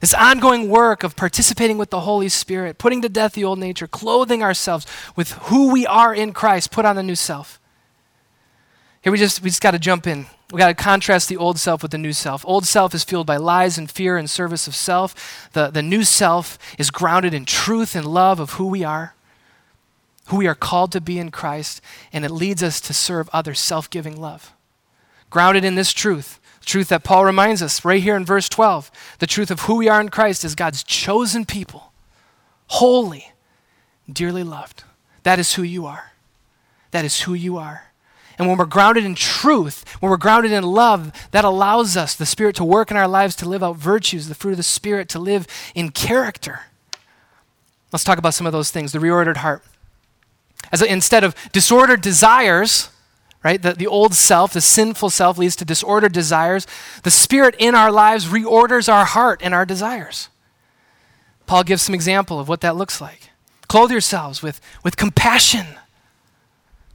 This ongoing work of participating with the Holy Spirit, putting to death the old nature, clothing ourselves with who we are in Christ, put on the new self. Here we just we just got to jump in. We got to contrast the old self with the new self. Old self is fueled by lies and fear and service of self. The, the new self is grounded in truth and love of who we are who we are called to be in Christ, and it leads us to serve others, self giving love. Grounded in this truth, truth that Paul reminds us right here in verse 12, the truth of who we are in Christ is God's chosen people, holy, dearly loved. That is who you are. That is who you are. And when we're grounded in truth, when we're grounded in love, that allows us, the Spirit, to work in our lives to live out virtues, the fruit of the Spirit, to live in character. Let's talk about some of those things. The reordered heart. As a, instead of disordered desires, right, the, the old self, the sinful self leads to disordered desires, the Spirit in our lives reorders our heart and our desires. Paul gives some example of what that looks like. Clothe yourselves with, with compassion,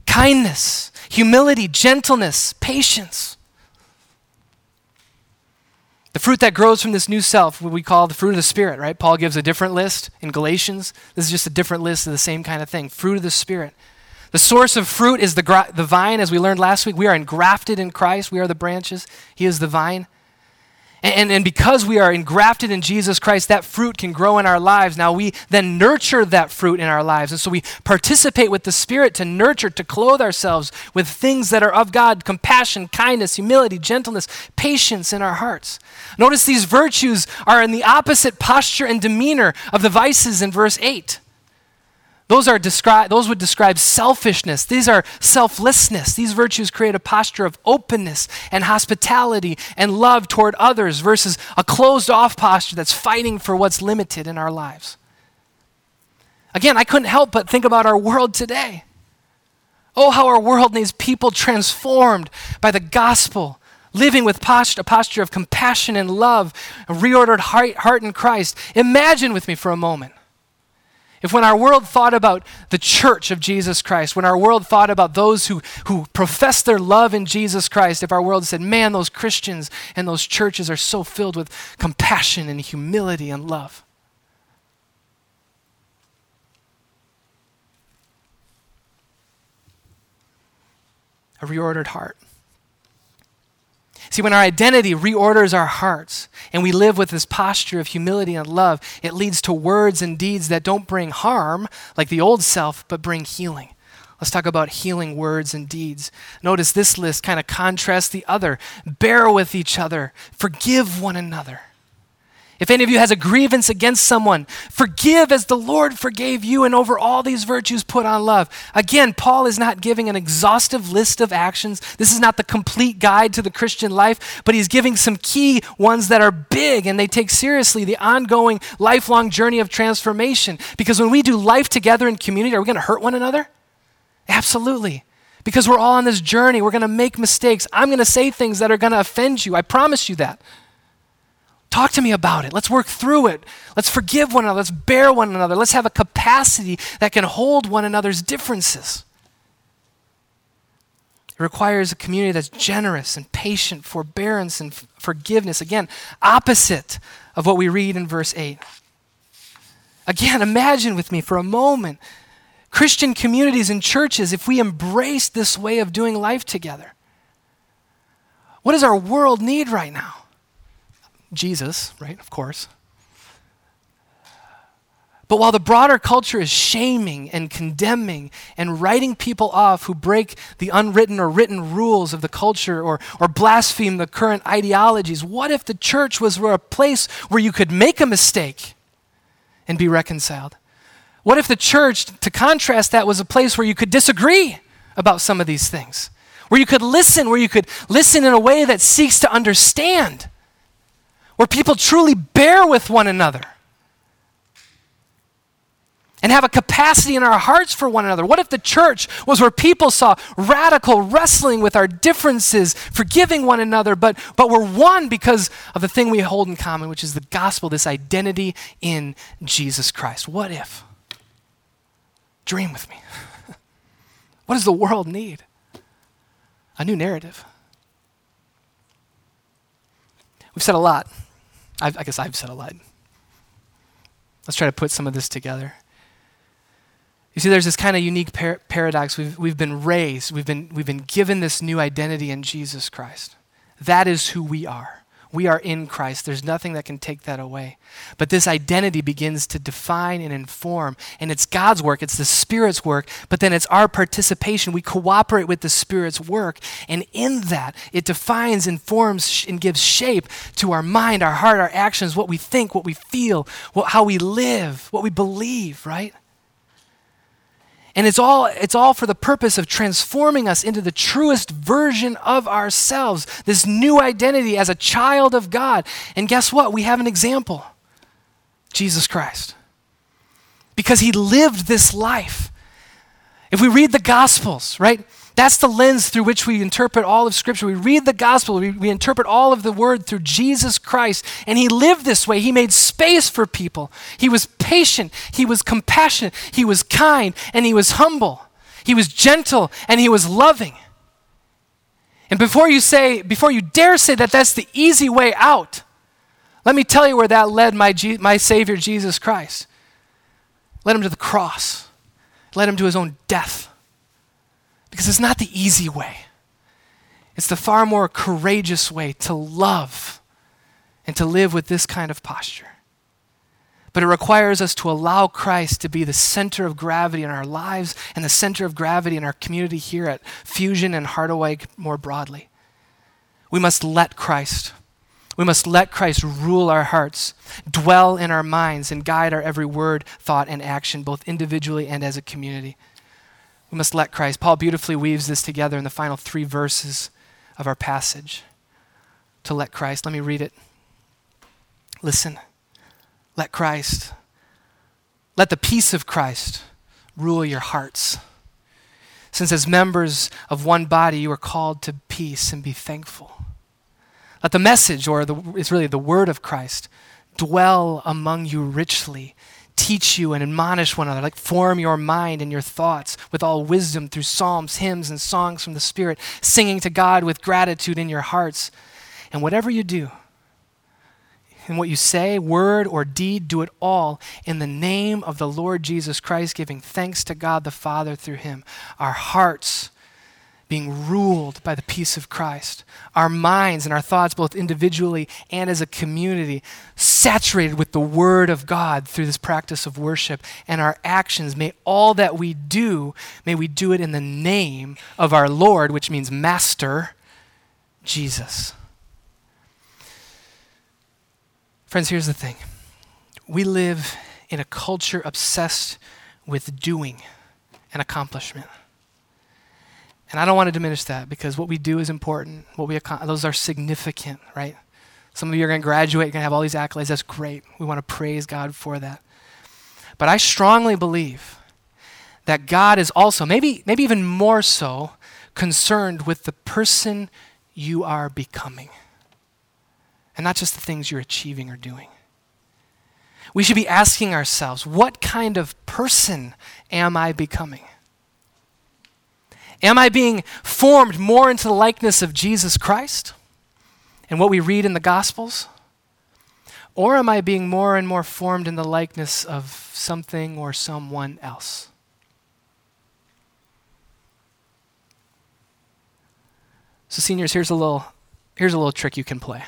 kindness, humility, gentleness, patience. The fruit that grows from this new self, what we call the fruit of the Spirit, right? Paul gives a different list in Galatians. This is just a different list of the same kind of thing fruit of the Spirit. The source of fruit is the, the vine, as we learned last week. We are engrafted in Christ, we are the branches, He is the vine. And, and, because we are engrafted in Jesus Christ, that fruit can grow in our lives. Now we then nurture that fruit in our lives. And so we participate with the Spirit to nurture, to clothe ourselves with things that are of God compassion, kindness, humility, gentleness, patience in our hearts. Notice these virtues are in the opposite posture and demeanor of the vices in verse 8. Those, are descri- those would describe selfishness. These are selflessness. These virtues create a posture of openness and hospitality and love toward others versus a closed off posture that's fighting for what's limited in our lives. Again, I couldn't help but think about our world today. Oh, how our world needs people transformed by the gospel, living with a posture of compassion and love, a reordered heart, heart in Christ. Imagine with me for a moment if when our world thought about the church of Jesus Christ, when our world thought about those who, who profess their love in Jesus Christ, if our world said, man, those Christians and those churches are so filled with compassion and humility and love. A reordered heart. See, when our identity reorders our hearts and we live with this posture of humility and love, it leads to words and deeds that don't bring harm, like the old self, but bring healing. Let's talk about healing words and deeds. Notice this list kind of contrasts the other. Bear with each other, forgive one another. If any of you has a grievance against someone, forgive as the Lord forgave you, and over all these virtues put on love. Again, Paul is not giving an exhaustive list of actions. This is not the complete guide to the Christian life, but he's giving some key ones that are big and they take seriously the ongoing, lifelong journey of transformation. Because when we do life together in community, are we going to hurt one another? Absolutely. Because we're all on this journey. We're going to make mistakes. I'm going to say things that are going to offend you. I promise you that. Talk to me about it. Let's work through it. Let's forgive one another. Let's bear one another. Let's have a capacity that can hold one another's differences. It requires a community that's generous and patient, forbearance and f- forgiveness. Again, opposite of what we read in verse 8. Again, imagine with me for a moment Christian communities and churches if we embrace this way of doing life together. What does our world need right now? Jesus, right? Of course. But while the broader culture is shaming and condemning and writing people off who break the unwritten or written rules of the culture or, or blaspheme the current ideologies, what if the church was a place where you could make a mistake and be reconciled? What if the church, to contrast that, was a place where you could disagree about some of these things? Where you could listen, where you could listen in a way that seeks to understand? Where people truly bear with one another and have a capacity in our hearts for one another? What if the church was where people saw radical wrestling with our differences, forgiving one another, but, but we're one because of the thing we hold in common, which is the gospel, this identity in Jesus Christ? What if? Dream with me. [laughs] what does the world need? A new narrative. We've said a lot. I've, i guess I've said a lot. Let's try to put some of this together. You see, there's this kind of unique par- paradox. We've, we've been raised, we've been, we've been given this new identity in Jesus Christ. That is who we are. We are in Christ. There's nothing that can take that away. But this identity begins to define and inform. And it's God's work, it's the Spirit's work, but then it's our participation. We cooperate with the Spirit's work. And in that, it defines, informs, and gives shape to our mind, our heart, our actions, what we think, what we feel, what, how we live, what we believe, right? And it's all, it's all for the purpose of transforming us into the truest version of ourselves, this new identity as a child of God. And guess what? We have an example Jesus Christ. Because he lived this life. If we read the Gospels, right? That's the lens through which we interpret all of Scripture. We read the gospel, we, we, interpret all of the word through Jesus Christ. And he lived this way. He made space for people. He was patient, he was compassionate, he was kind, and he was humble. He was gentle, and he was loving. And before you say, before you dare say that that's the easy way out, let me tell you where that led my, my Savior Jesus Christ. Led him to the cross, led him to his own death. Because it's not the easy way, it's the far more courageous way to love and to live with this kind of posture. But it requires us to allow Christ to be the center of gravity in our lives and the center of gravity in our community here at Fusion and Harderwyk more broadly. We must let Christ. We must let Christ rule our hearts, dwell in our minds, and guide our every word, thought, and action, both individually and as a community. We must let Christ. Paul beautifully weaves this together in the final three verses of our passage. To let Christ. Let me read it. Listen. Let Christ, let the peace of Christ rule your hearts. Since as members of one body you are called to peace and be thankful. Let the message, or the, it's really the word of Christ, dwell among you richly teach you and admonish one another, like form your mind and your thoughts with all wisdom through psalms, hymns, and songs from the Spirit, singing to God with gratitude in your hearts. And whatever you do, and what you say, word or deed, do it all in the name of the Lord Jesus Christ, giving thanks to God the Father through him. Our hearts being ruled by the peace of Christ. Our minds and our thoughts, both individually and as a community, saturated with the Word of God through this practice of worship. And our actions, may all that we do, may we do it in the name of our Lord, which means Master, Jesus. Friends, here's the thing we live in a culture obsessed with doing and accomplishment. And I don't want to diminish that because what we do is important. What we those are significant, right? Some of you are going to graduate, you're going to have all these accolades. That's great. We want to praise God for that. But I strongly believe that God is also, maybe, maybe even more so, concerned with the person you are becoming and not just the things you're achieving or doing. We should be asking ourselves, what kind of person am I becoming? Am I being formed more into the likeness of Jesus Christ and what we read in the Gospels? Or am I being more and more formed in the likeness of something or someone else? So, seniors, here's a little, here's a little trick you can play.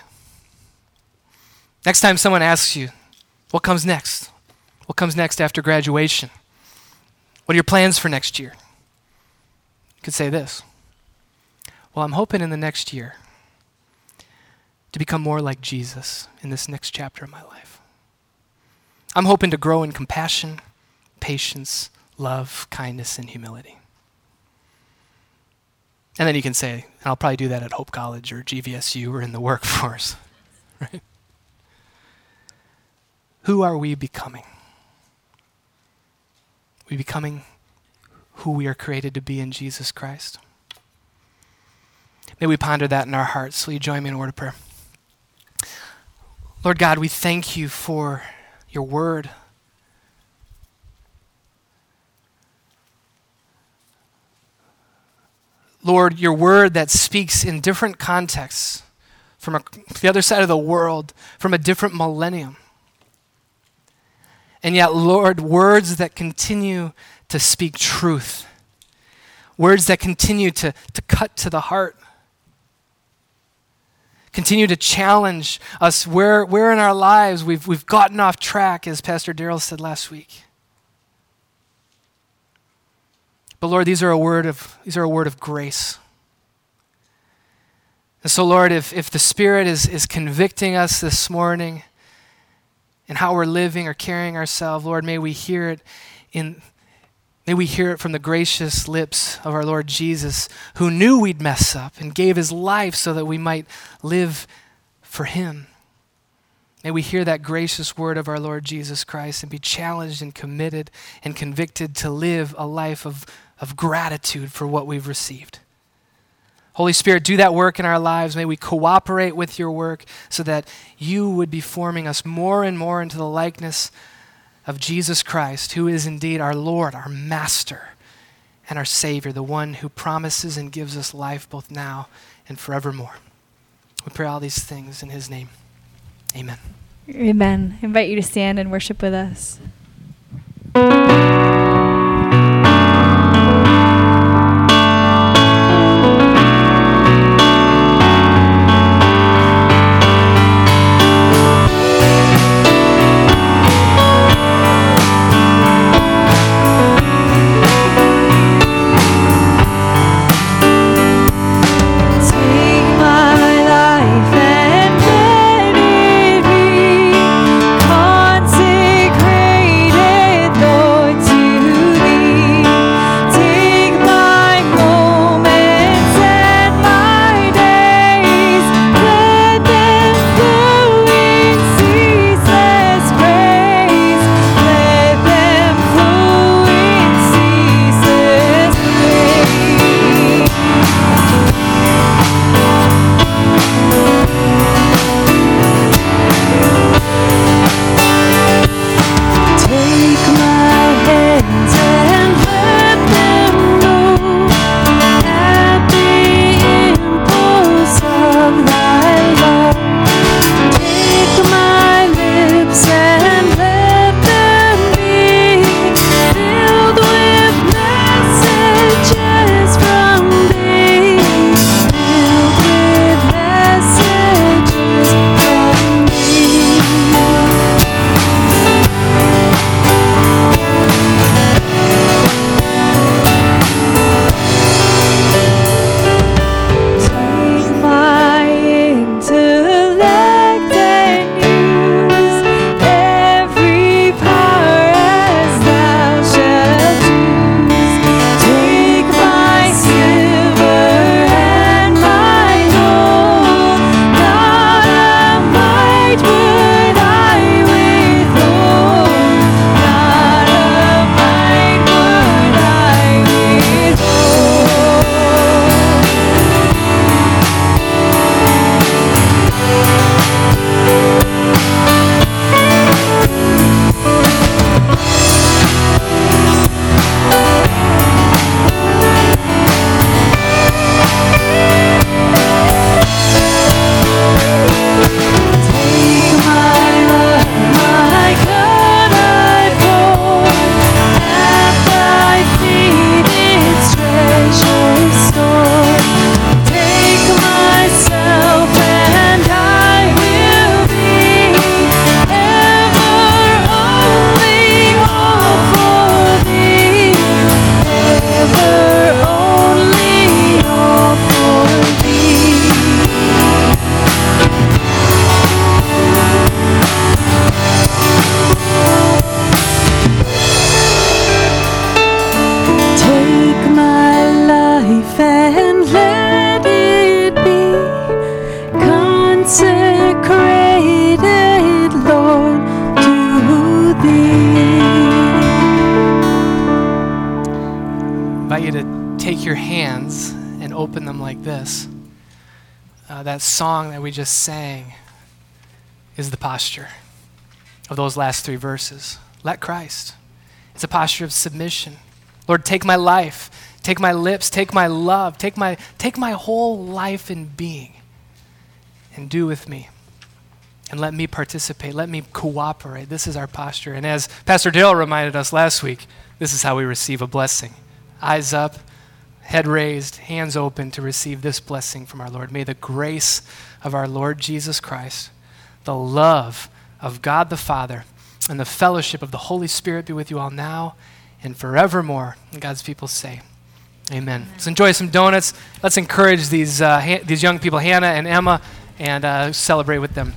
Next time someone asks you, what comes next? What comes next after graduation? What are your plans for next year? Could say this Well, I'm hoping in the next year to become more like Jesus in this next chapter of my life. I'm hoping to grow in compassion, patience, love, kindness, and humility. And then you can say, and I'll probably do that at Hope College or GVSU or in the [laughs] workforce, right? Who are we becoming? We becoming who we are created to be in Jesus Christ? May we ponder that in our hearts. Will you join me in a word of prayer? Lord God, we thank you for your word. Lord, your word that speaks in different contexts from a, the other side of the world, from a different millennium. And yet, Lord, words that continue to speak truth, words that continue to, to cut to the heart, continue to challenge us where, where in our lives we've, we've gotten off track, as Pastor Daryl said last week. But Lord, these are a word of, these are a word of grace. And so, Lord, if, if the Spirit is, is convicting us this morning in how we're living or carrying ourselves, Lord, may we hear it in may we hear it from the gracious lips of our Lord Jesus, who knew we'd mess up and gave his life so that we might live for him. May we hear that gracious word of our Lord Jesus Christ and be challenged and committed and convicted to live a life of of gratitude for what we've received. Holy Spirit, do that work in our lives. May we cooperate with your work so that you would be forming us more and more into the likeness of Jesus Christ, who is indeed our Lord, our Master, and our Savior, the one who promises and gives us life both now and forevermore. We pray all these things in his name. Amen. Amen. I invite you to stand and worship with us. Just sang is the posture of those last three verses. Let Christ. It's a posture of submission. Lord, take my life, take my lips, take my love, take my, take my whole life and being, and do with me. And let me participate. Let me cooperate. This is our posture. And as Pastor Dale reminded us last week, this is how we receive a blessing eyes up, head raised, hands open to receive this blessing from our Lord. May the grace of our Lord Jesus Christ, the love of God the Father, and the fellowship of the Holy Spirit be with you all now and forevermore. And God's people say, Amen. Let's enjoy some donuts. Let's encourage these, uh, ha- these young people, Hannah and Emma, and uh, celebrate with them.